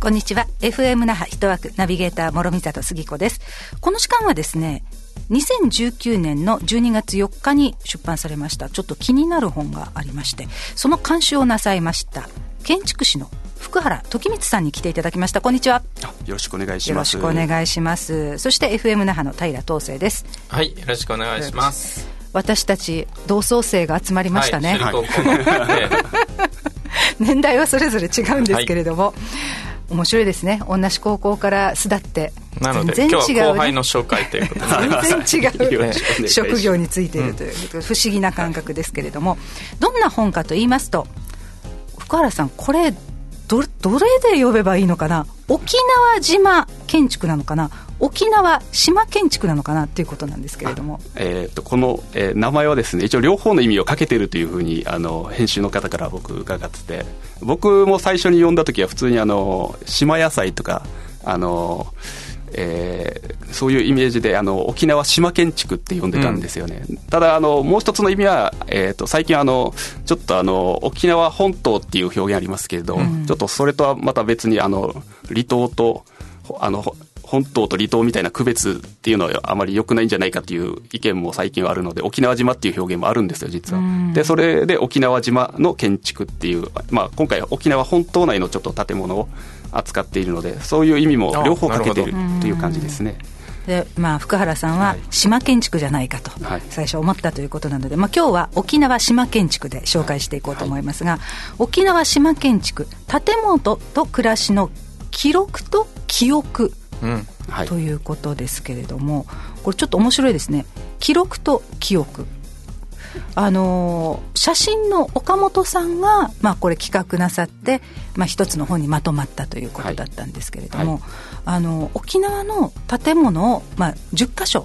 こんにちは。FM 那覇一枠ナビゲーター諸見里杉子です。この時間はですね2019年の12月4日に出版されましたちょっと気になる本がありましてその監修をなさいました建築士の福原時光さんに来ていただきました。こんにちは。よろしくお願いします。よろしくお願いします。そして FM 那覇の平東生です。はいよろしくお願いします私たち同窓生が集まりましたね、はい、年代はそれぞれ違うんですけれども、はい面白いですね。同じ高校から巣立ってなので全然違う、ね、後輩の紹介ということで。全然違う職業についているという、うん、不思議な感覚ですけれどもどんな本かと言いますと福原さんこれどどれで呼べばいいのかな？沖縄島建築なのかな？沖縄島建築なのかなっていうことなんですけれども、えーと、この、えー、名前はですね一応両方の意味をかけてるというふうにあの編集の方から僕伺ってて僕も最初に読んだ時は普通にあの島野菜とかあのえー、そういうイメージであの沖縄島建築って呼んでたんですよね、うん、ただあのもう一つの意味は、えーと、最近あのちょっとあの沖縄本島っていう表現ありますけれど、うん、ちょっとそれとはまた別にあの離島とあの本島と離島みたいな区別っていうのはあまり良くないんじゃないかという意見も最近はあるので沖縄島っていう表現もあるんですよ実は。でそれで沖縄島の建築っていう、まあ、今回沖縄本島内のちょっと建物を扱っているのでそういう意味も両方かけているという感じですね。でまあ、福原さんは島建築じゃないかと最初思ったということなので、まあ、今日は沖縄島建築で紹介していこうと思いますが、沖縄島建築建物と暮らしの記録と記憶、うんはい、ということですけれどもこれちょっと面白いですね。記録と記憶。あの写真の岡本さんが、まあ、これ企画なさって、まあ、一つの本にまとまったということだったんですけれども、はい。はい、あの沖縄の建物を、まあ、10箇所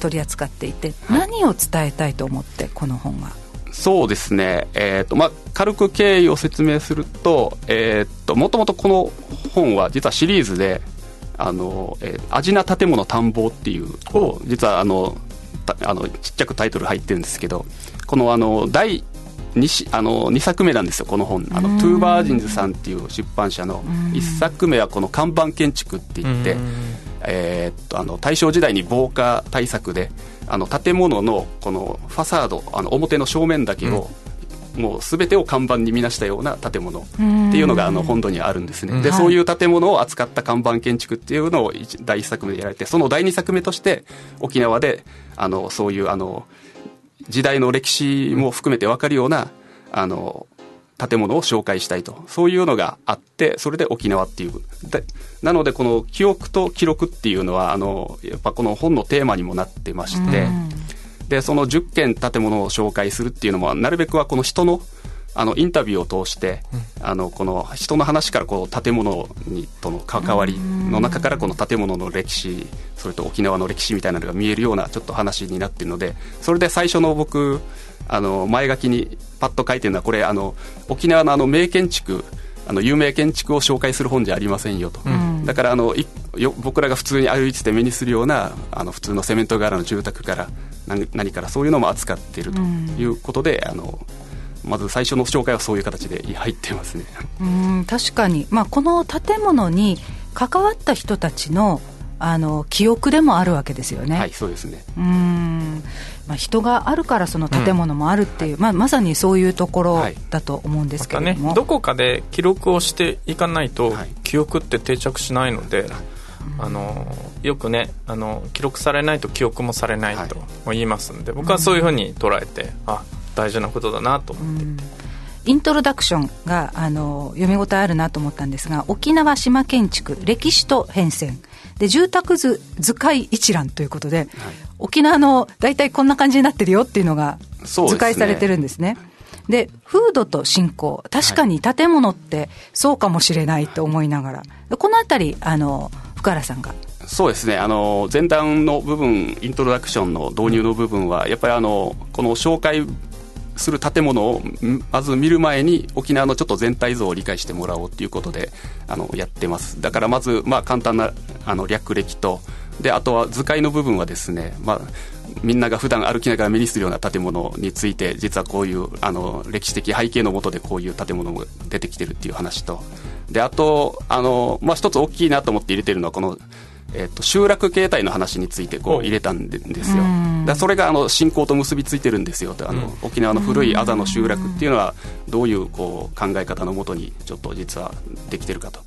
取り扱っていて、何を伝えたいと思ってこの本は？そうですね、えーとまあ、軽く経緯を説明すると,、えーと、もともとこの本は実はシリーズで「あのえー、味な建物探訪」っていう実はあのあのちっちゃくタイトル入ってるんですけどこのあの第 2, あの2作目なんですよこの本。あの Two Virgins さんっていう出版社の1作目はこの看板建築って言って、えー、っとあの大正時代に防火対策であの建物のこのファサードあの表の正面だけを、もう全てを看板に見なしたような建物っていうのがあの本土にあるんですね、でそういう建物を扱った看板建築っていうのを第1作目でやられてその第2作目として沖縄であのそういうあの時代の歴史も含めて分かるようなあの建物を紹介したいと。そういうのがあってそれで沖縄っていう。なのでこの記憶と記録っていうのはあのやっぱこの本のテーマにもなってまして、でその10件建物を紹介するっていうのもなるべくはこの人のあのインタビューを通して、うん、あのこの人の話からこう建物にとの関わりの中からこの建物の歴史それと沖縄の歴史みたいなのが見えるようなちょっと話になってるのでそれで最初の僕あの前書きにパッと書いてるのはこれあの沖縄のあの名建築あの有名建築を紹介する本じゃありませんよと、うん、だからあのよ僕らが普通に歩いてて目にするようなあの普通のセメント柄の住宅から何何からそういうのも扱っているということで、うん、あのまず最初の紹介はそういう形で入ってますね。うん。確かに、まあ、この建物に関わった人たちのあの記憶でもあるわけですよね。はい、そうですね。うん、まあ人があるからその建物もあるっていう、うん、まあまさにそういうところだと思うんですけれども、ね、どこかで記録をしていかないと、記憶って定着しないので。あのよくねあの記録されないと記憶もされないと言いますんで、僕はそういうふうに捉えて、あ大事なことだなと思って。イントロダクションがあの読み応えあるなと思ったんですが沖縄島建築歴史と変遷で住宅図図解一覧ということで、はい、沖縄の大体こんな感じになってるよっていうのが図解されてるんですね。で、風土と信仰。確かに建物ってそうかもしれないと思いながら。このあたり、あの、福原さんがそうですねあの前段の部分イントロダクションの導入の部分はやっぱりあのこの紹介する建物をまず見る前に沖縄のちょっと全体像を理解してもらおうということであのやってますだからまずまあ簡単なあの略歴と。であとは図解の部分はですね、まあ、みんなが普段歩きながら目にするような建物について実はこういうあの歴史的背景のもとでこういう建物も出てきてるっていう話と。であとあの、まあ、一つ大きいなと思って入れてるのはこのえーと、集落形態の話についてこう入れたんですよ、だそれがあの信仰と結びついてるんですよ。とあの、沖縄の古いあざの集落っていうのはどういうこう考え方のもとにちょっと実はできてるかと。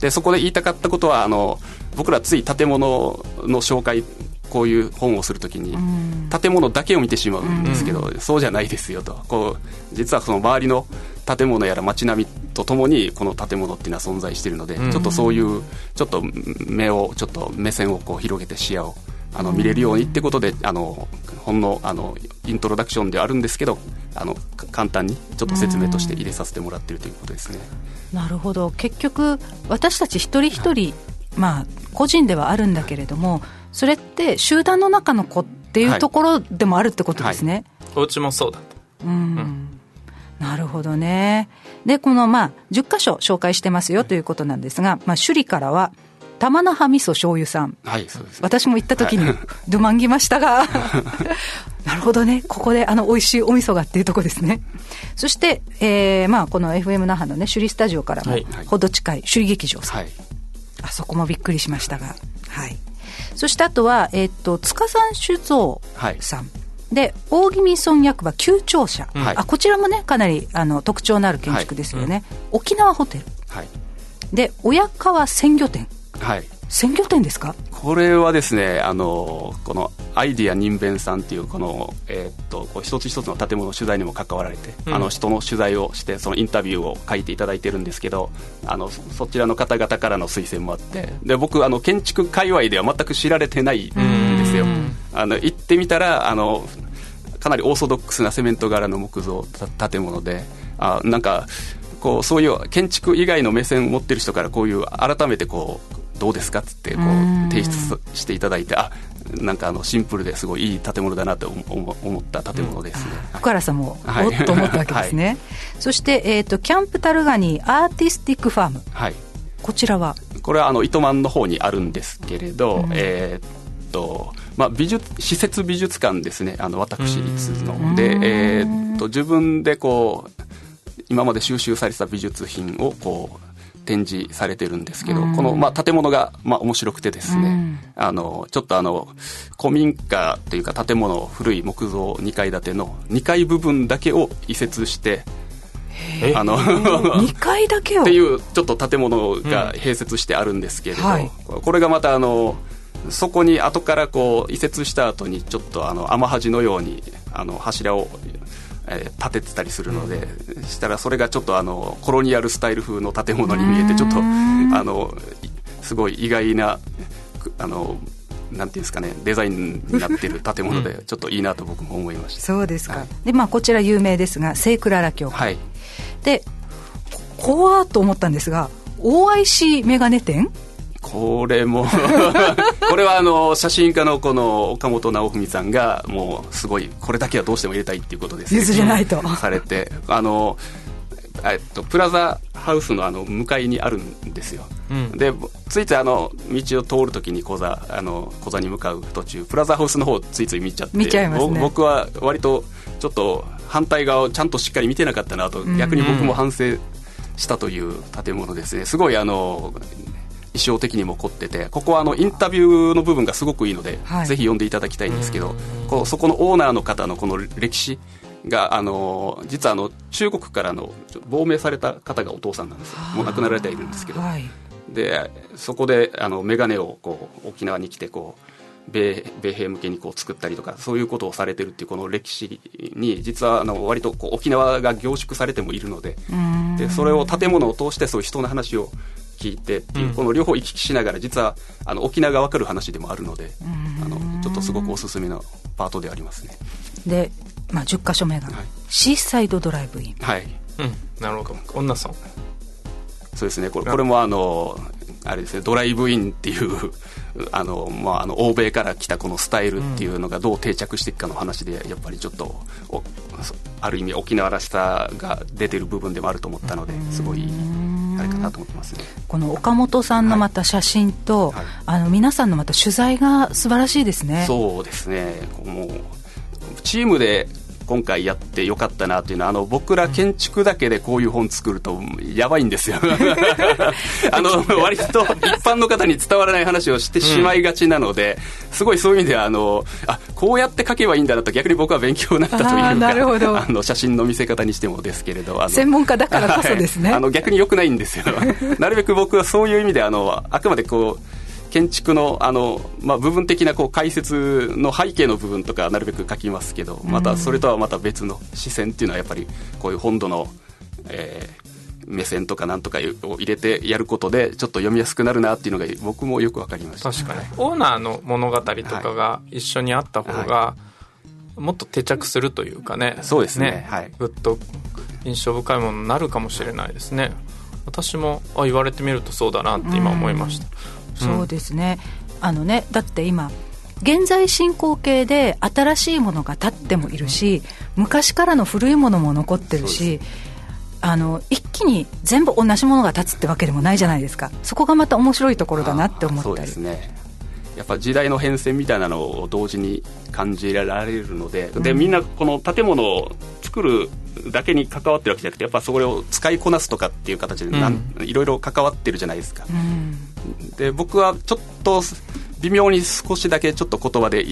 でそこで言いたかったことはあの僕らつい建物の紹介こういう本をするときに建物だけを見てしまうんですけど、そうじゃないですよと。こう実はその周りの建物やら街並みとともにこの建物っていうのは存在しているので、ちょっとそういうちょっと目をちょっと目線をこう広げて視野をあの見れるようにってことであのほんのあのイントロダクションではあるんですけどあの簡単にちょっと説明として入れさせてもらっているということですね。なるほど。結局私たち一人一人、はい、まあ個人ではあるんだけれどもそれって集団の中の子っていうところでもあるってことですね、はい。はい、お家もそうだうん、うん。なるほどね。で、このまあ、10箇所紹介してますよということなんですが、まあ、首里からは、玉那覇味噌醤油さん。はい、そうです、私も行った時に、ドマンぎましたが、なるほどね。ここであの美味しいお味噌がっていうとこですね。そして、えー、まあ、この FM 那覇のね、首里スタジオからも、ほど近い首里劇場さん。はい、あそこもびっくりしましたが、はい。そしてあとは、えっ、と、塚山酒造さん。はいで大宜味村役場旧庁舎、はい、あこちらもねかなりあの特徴のある建築ですよね、はい。うん、沖縄ホテル、はい、で親川鮮魚店、はい、鮮魚店ですか？これはですねあのこのアイディア人弁さんっていうこの、えー、っとこう一つ一つの建物取材にも関わられて、うん、あの人の取材をしてそのインタビューを書いていただいてるんですけどあのそちらの方々からの推薦もあってで僕あの建築界隈では全く知られてないんですよあの行ってみたらあのかなりオーソドックスなセメント柄の木造建物であなんかこうそういう建築以外の目線を持ってる人からこういう改めてこうどうですかっつってこう提出していただいてあなんかあのシンプルですごいいい建物だなと思った建物ですね、うん、福原さんもおっと思ったわけですね、はい、そして、えーと、キャンプタルガニーアーティスティックファーム、はい、こちらは？これはあの糸満の方にあるんですけれど、うん、えー、っとまあ、美術施設美術館ですね。あの私立ので、えー、っと自分でこう今まで収集された美術品をこう展示されてるんですけど、この、まあ、建物が、まあ、面白くてですね、あの、ちょっとあの、古民家というか建物、古い木造2階建ての2階部分だけを移設して、あの 2階だけを？っていうちょっと建物が併設してあるんですけれど、うんはい、これがまたあのそこに後からこう移設した後にちょっとあの天橋のようにあの柱をえー、建ててたりするので、したらそれがちょっとあのコロニアルスタイル風の建物に見えてちょっとあのすごい意外なあのなんていうんですかねデザインになってる建物でちょっといいなと僕も思いました。そうですか、はい、でまあこちら有名ですが聖クララ教。会、はい、で怖と思ったんですが OIC メガネ店これも。これはあの写真家のこの岡本直文さんがもうすごいこれだけはどうしても入れたいっていうことです譲れないと。されてあのえっと、プラザハウスのあの向かいにあるんですよ、うん、でついついあの道を通るときに小座あの小座に向かう途中プラザハウスの方ついつい見ちゃって見ちゃいます、ね、僕は割とちょっと反対側をちゃんとしっかり見てなかったなと逆に僕も反省したという建物ですね。すごいあの衣装的にも凝っててここはあのインタビューの部分がすごくいいので、はい、ぜひ読んでいただきたいんですけどこうそこのオーナーの方のこの歴史があの実はあの中国からの亡命された方がお父さんなんですもう亡くなられているんですけど、はい、でそこであの眼鏡をこう沖縄に来てこう米米兵向けにこう作ったりとかそういうことをされてるっていうこの歴史に実はあの割とこう沖縄が凝縮されてもいるのででそれを建物を通してそういう人の話を聞いてっていう、この両方行き来しながら実はあの沖縄が分かる話でもあるのであのちょっとすごくおすすめのパートでありますね。で、まあ、10箇所目が、はい、シーサイドドライブイン。はい、うん、なるほど。女さん。そうですね。これこれもあのあれですねドライブインっていう あの、まあ、あの欧米から来たこのスタイルっていうのがどう定着していくかの話でやっぱりちょっとある意味沖縄らしさが出てる部分でもあると思ったのですごいないかなと思ってます、ね、この岡本さんのまた写真と、はいはい、あの皆さんのまた取材が素晴らしいですね。そうですね。もうチームで今回やってよかったなっていうのはあの僕ら建築だけでこういう本作るとやばいんですよ。あの割と一般の方に伝わらない話をしてしまいがちなので、うん、すごいそういう意味ではあのあこうやって書けばいいんだなと逆に僕は勉強になったというかなるほど。あの写真の見せ方にしてもですけれど専門家だからこそですね、はい、あの逆によくないんですよ。なるべく僕はそういう意味であのあくまでこう建築のあの、まあ、部分的なこう解説の背景の部分とかなるべく書きますけどまたそれとはまた別の視線っていうのはやっぱりこういう本土の、えー、目線とかなんとかを入れてやることでちょっと読みやすくなるなっていうのが僕もよく分かりました。確かに。オーナーの物語とかが一緒にあった方が、はい、もっと定着するというかね。そうですね、ね、はい、ぐっと印象深いものになるかもしれないですね。私もあ言われてみるとそうだなって今思いました、そうですね、あのねだって今現在進行形で新しいものが立ってもいるし、昔からの古いものも残ってるしあの一気に全部同じものが立つってわけでもないじゃないですか。そこがまた面白いところだなって思ったり。そうですね。やっぱ時代の変遷みたいなのを同時に感じられるのででみんなこの建物を作るだけに関わってるわけじゃなくてやっぱそれを使いこなすとかっていう形でいろいろ関わってるじゃないですか、うん、で僕はちょっと微妙に少しだけちょっと言葉で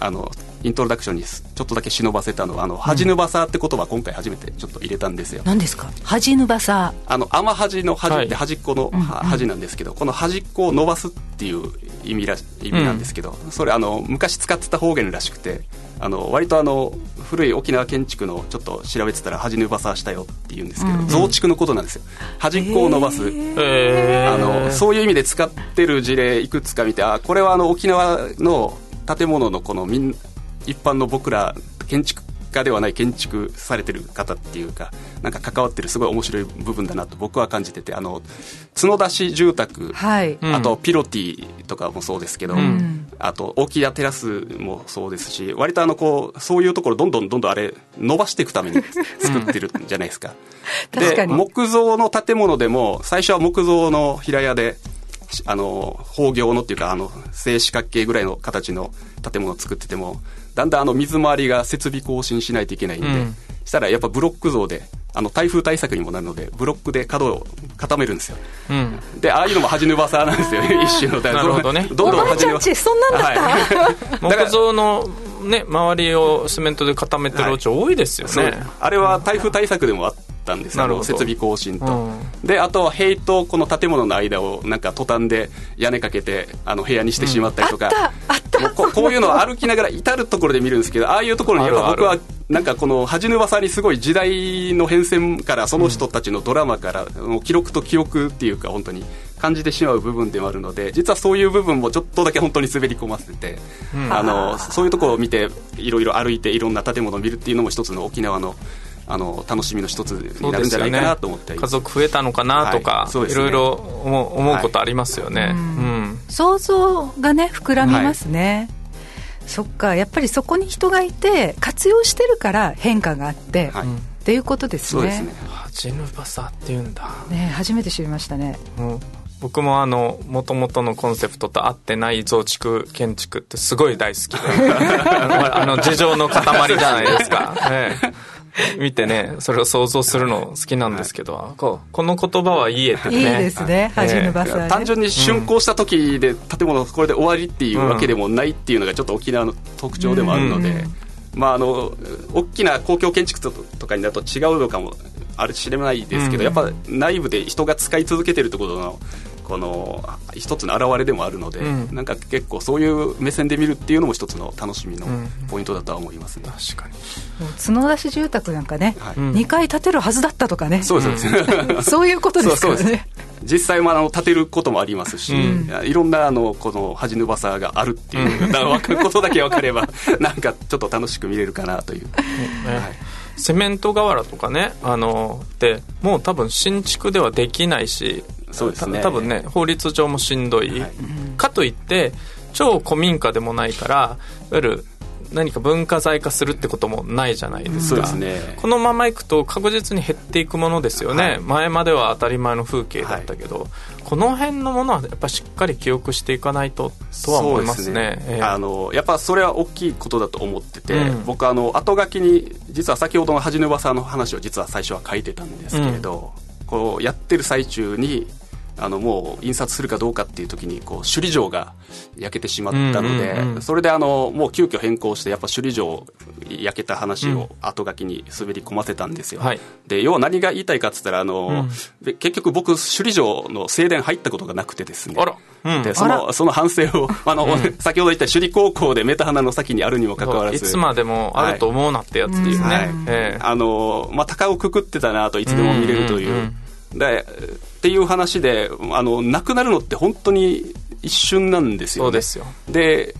あのイントロダクションにちょっとだけ忍ばせたのはあの、恥ぬばさって言葉今回初めてちょっと入れたんですよ。何ですか？恥ぬばさ。あの甘恥の恥って端っこの恥なんですけど、はい、この端っこを伸ばすっていう意味ら意味なんですけど、うん、それあの昔使ってた方言らしくてあの割とあの古い沖縄建築のちょっと調べてたら端ぬばさしたよって言うんですけど、うん、増築のことなんですよ。端っこを伸ばす、えー、あのそういう意味で使ってる事例いくつか見てあこれはあの沖縄の建物のこのみん一般の僕ら建築家ではない建築されてる方っていうかなんか関わってるすごい面白い部分だなと僕は感じててあの角出し住宅、はい、あとピロティとかもそうですけど、うん、あと大きなテラスもそうですし割とあのこうそういうところどんどんどんどんあれ伸ばしていくために 作ってるんじゃないですか。で木造の建物でも最初は木造の平屋であの方業のっていうかあの正四角形ぐらいの形の建物を作っててもだんだんあの水回りが設備更新しないといけないんで、うん、したらやっぱブロック像であの台風対策にもなるのでブロックで角を固めるんですよ、うん、でああいうのも端ぬばさなんですよ。一種のなるほどね。どんどん端ぬばさそんなんだった、はい、木造のね周りをシメントで固めてるお家多いですよね、はい、あれは台風対策でもあっったんです。あの設備更新と、うん、であとは塀とこの建物の間をなんかトタンで屋根かけてあの部屋にしてしまったりとか、うん、ここういうのを歩きながら至る所で見るんですけどああいうところにやっぱ僕はなんかこの恥ぬばさにすごい時代の変遷からその人たちのドラマから、もう記録と記憶っていうか本当に感じてしまう部分でもあるので実はそういう部分もちょっとだけ本当に滑り込ませて、うん、あのそういうところを見ていろいろ歩いていろんな建物を見るっていうのも一つの沖縄のあの楽しみの一つになるんじゃないかなと思って、ね、家族増えたのかなとか、はい。ね、いろいろ思うことありますよね、はい、うん、想像がね膨らみますね、はい、そっかやっぱりそこに人がいて活用してるから変化があって、はい、っていうことですね。そうですね。ジヌバサっていうんだ。ね初めて知りましたね、うん。僕もあのもともとのコンセプトと合ってない増築建築ってすごい大好きで。あの事情の塊じゃないですか、え え、見てね、それを想像するの好きなんですけど、はい、ここの言葉は言えてね。いいですね、恥ぬばさ、単純に竣工した時で建物これで終わりっていうわけでもないっていうのがちょっと沖縄の特徴でもあるので、うん、まああの、大きな公共建築とかになると違うのかもあるしれないですけど、うん、やっぱ内部で人が使い続けてるってことのこの一つの表れでもあるので、うん、なんか結構そういう目線で見るっていうのも一つの楽しみのポイントだとは思いますね、うん、確かに。角出し住宅なんかね、はい、2階建てるはずだったとかね。そうです、ね、そういうことですからね。実際もあの建てることもありますし、うん、いろんなあのこの恥ぬばさがあるっていう、うん、分かることだけ分かれば なんかちょっと楽しく見れるかなという、はい。セメント瓦とかねあのでもう多分新築ではできないしそうですね。多分ね法律上もしんどい、はい、かといって超古民家でもないからいわゆる何か文化財化するってこともないじゃないですか、ね、このままいくと確実に減っていくものですよね、はい、前までは当たり前の風景だったけど、はい、この辺のものはやっぱしっかり記憶していかないととは思いますね、ね。えー、あのやっぱそれは大きいことだと思ってて、うん、僕あの後書きに実は先ほどの恥の噂の話を実は最初は書いてたんですけれど、うん、こうやってる最中にあのもう印刷するかどうかっていう時にこう首里城が焼けてしまったので、うんうん、それであのもう急遽変更してやっぱ首里城焼けた話を後書きに滑り込ませたんですよ、うんはい、で要は何が言いたいかっつったらあの、結局僕首里城の正殿入ったことがなくてですね。でそのその反省を あの、先ほど言った首里高校でメタ花の先にあるにもかかわらず。いつまでもあると思うなってやつですね、はい。えー、あのまあ鷹をくくってたなといつでも見れるという、でっていう話であのなくなるのって本当に一瞬なんですよ、ね、そうですよ。で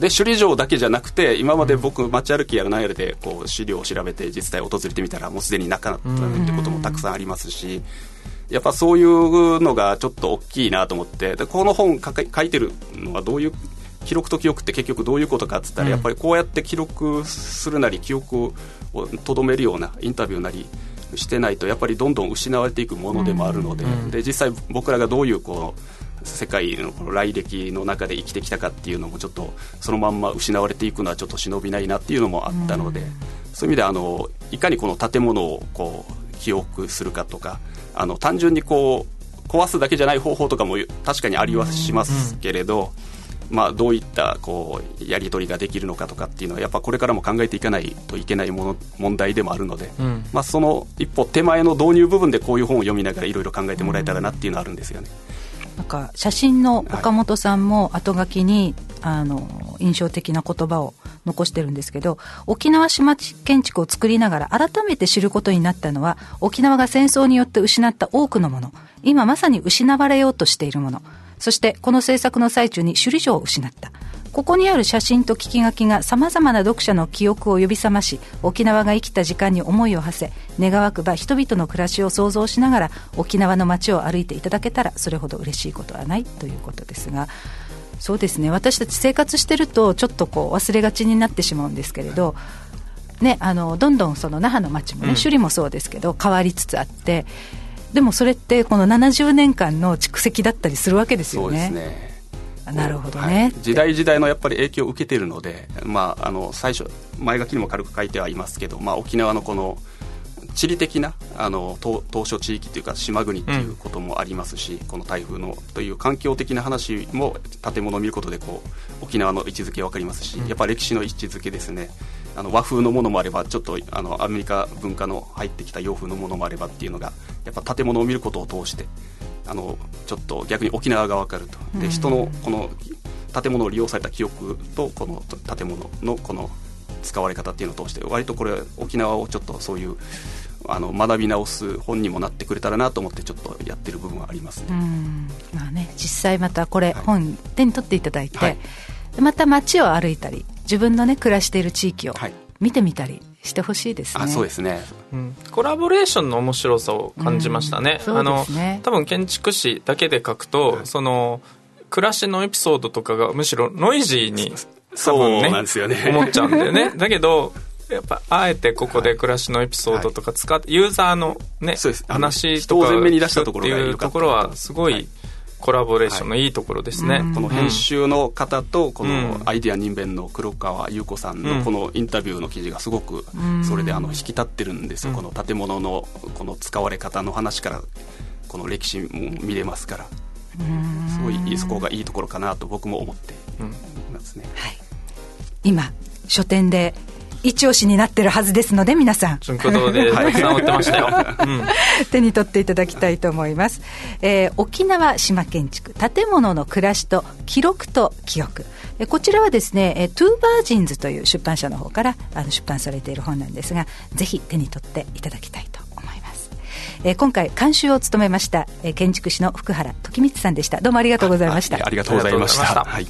で首里城だけじゃなくて今まで僕街歩きやらないやらでこう資料を調べて実際訪れてみたらもうすでになくなったってこともたくさんありますしやっぱそういうのがちょっと大きいなと思ってでこの本書いてるのはどういう記録と記憶って結局どういうことかっつったら、やっぱりこうやって記録するなり記憶をとどめるようなインタビューなりしてないとやっぱりどんどん失われていくものでもあるので,、で実際僕らがどういうこう世界の来歴の中で生きてきたかっていうのもちょっとそのまんま失われていくのはちょっと忍びないなっていうのもあったので、そういう意味であのいかにこの建物をこう記憶するかとかあの単純にこう壊すだけじゃない方法とかも確かにありはしますけれど、まあ、どういったこうやり取りができるのかとかっていうのはやっぱこれからも考えていかないといけないもの問題でもあるので、うん、まあ、その一歩手前の導入部分でこういう本を読みながらいろいろ考えてもらえたらなっていうのはあるんですよね。なんか写真の岡本さんも後書きに、はい、あの印象的な言葉を残してるんですけど沖縄島建築を作りながら改めて知ることになったのは沖縄が戦争によって失った多くのもの。今まさに失われようとしているものそしてこの制作の最中に首里城を失った。ここにある写真と聞き書きがさまざまな読者の記憶を呼び覚まし沖縄が生きた時間に思いを馳せ願わくば人々の暮らしを想像しながら沖縄の街を歩いていただけたらそれほど嬉しいことはないということですが。そうですね。私たち生活してるとちょっとこう忘れがちになってしまうんですけれど、ね、あのどんどんその那覇の街もね、首里もそうですけど変わりつつあってでもそれってこの70年間の蓄積だったりするわけですよね。そうですね。なるほどね、はい、時代時代のやっぱり影響を受けているので、まあ、あの最初前書きにも軽く書いてはいますけど、まあ、沖縄のこの地理的なあの島嶼地域というか島国ということもありますし、うん、この台風のという環境的な話も建物を見ることでこう沖縄の位置づけ分かりますし、うん、やっぱ歴史の位置づけですねあの和風のものもあればちょっとあのアメリカ文化の入ってきた洋風のものもあればっていうのがやっぱ建物を見ることを通してあのちょっと逆に沖縄が分かるとで人のこの建物を利用された記憶とこの建物のこの使われ方っていうのを通して割とこれ沖縄をちょっとそういうあの学び直す本にもなってくれたらなと思ってちょっとやってる部分はありますね。まあね実際またこれ、本手に取っていただいて、はい、また街を歩いたり自分のね暮らしている地域を見てみたりしてほしいですね。あそうですね、うん、コラボレーションの面白さを感じましたね。うん、あの、ね、多分建築士だけで書くと、はい、その暮らしのエピソードとかがむしろノイジーに多分ね、ね。思っちゃうんだよね。だけどやっぱあえてここで暮らしのエピソードとか使って、ユーザーのね話とかっていうところはすごいコラボレーションのい。いところですね、はい、この編集の方とこのアイディア人弁の黒川優子さんのこのインタビューの記事がすごくそれであの引き立ってるんですよ、この建物のこの使われ方の話からこの歴史も見れますから。すごいそこがいいところかなと僕も思っていますね、はい、今書店で一押しになってるはずですので皆さんジュンク堂でたくさん売ってましたよ、うん、手に取っていただきたいと思います、えー、沖縄島建築建物の暮らしと記録と記憶こちらはですね、 Two Virgins という出版社の方からあの出版されている本なんですが、ぜひ手に取っていただきたいと思います。えー、今回監修を務めました、えー、建築士の普久原朝充さんでした。どうもありがとうございました。ありがとうございました。はい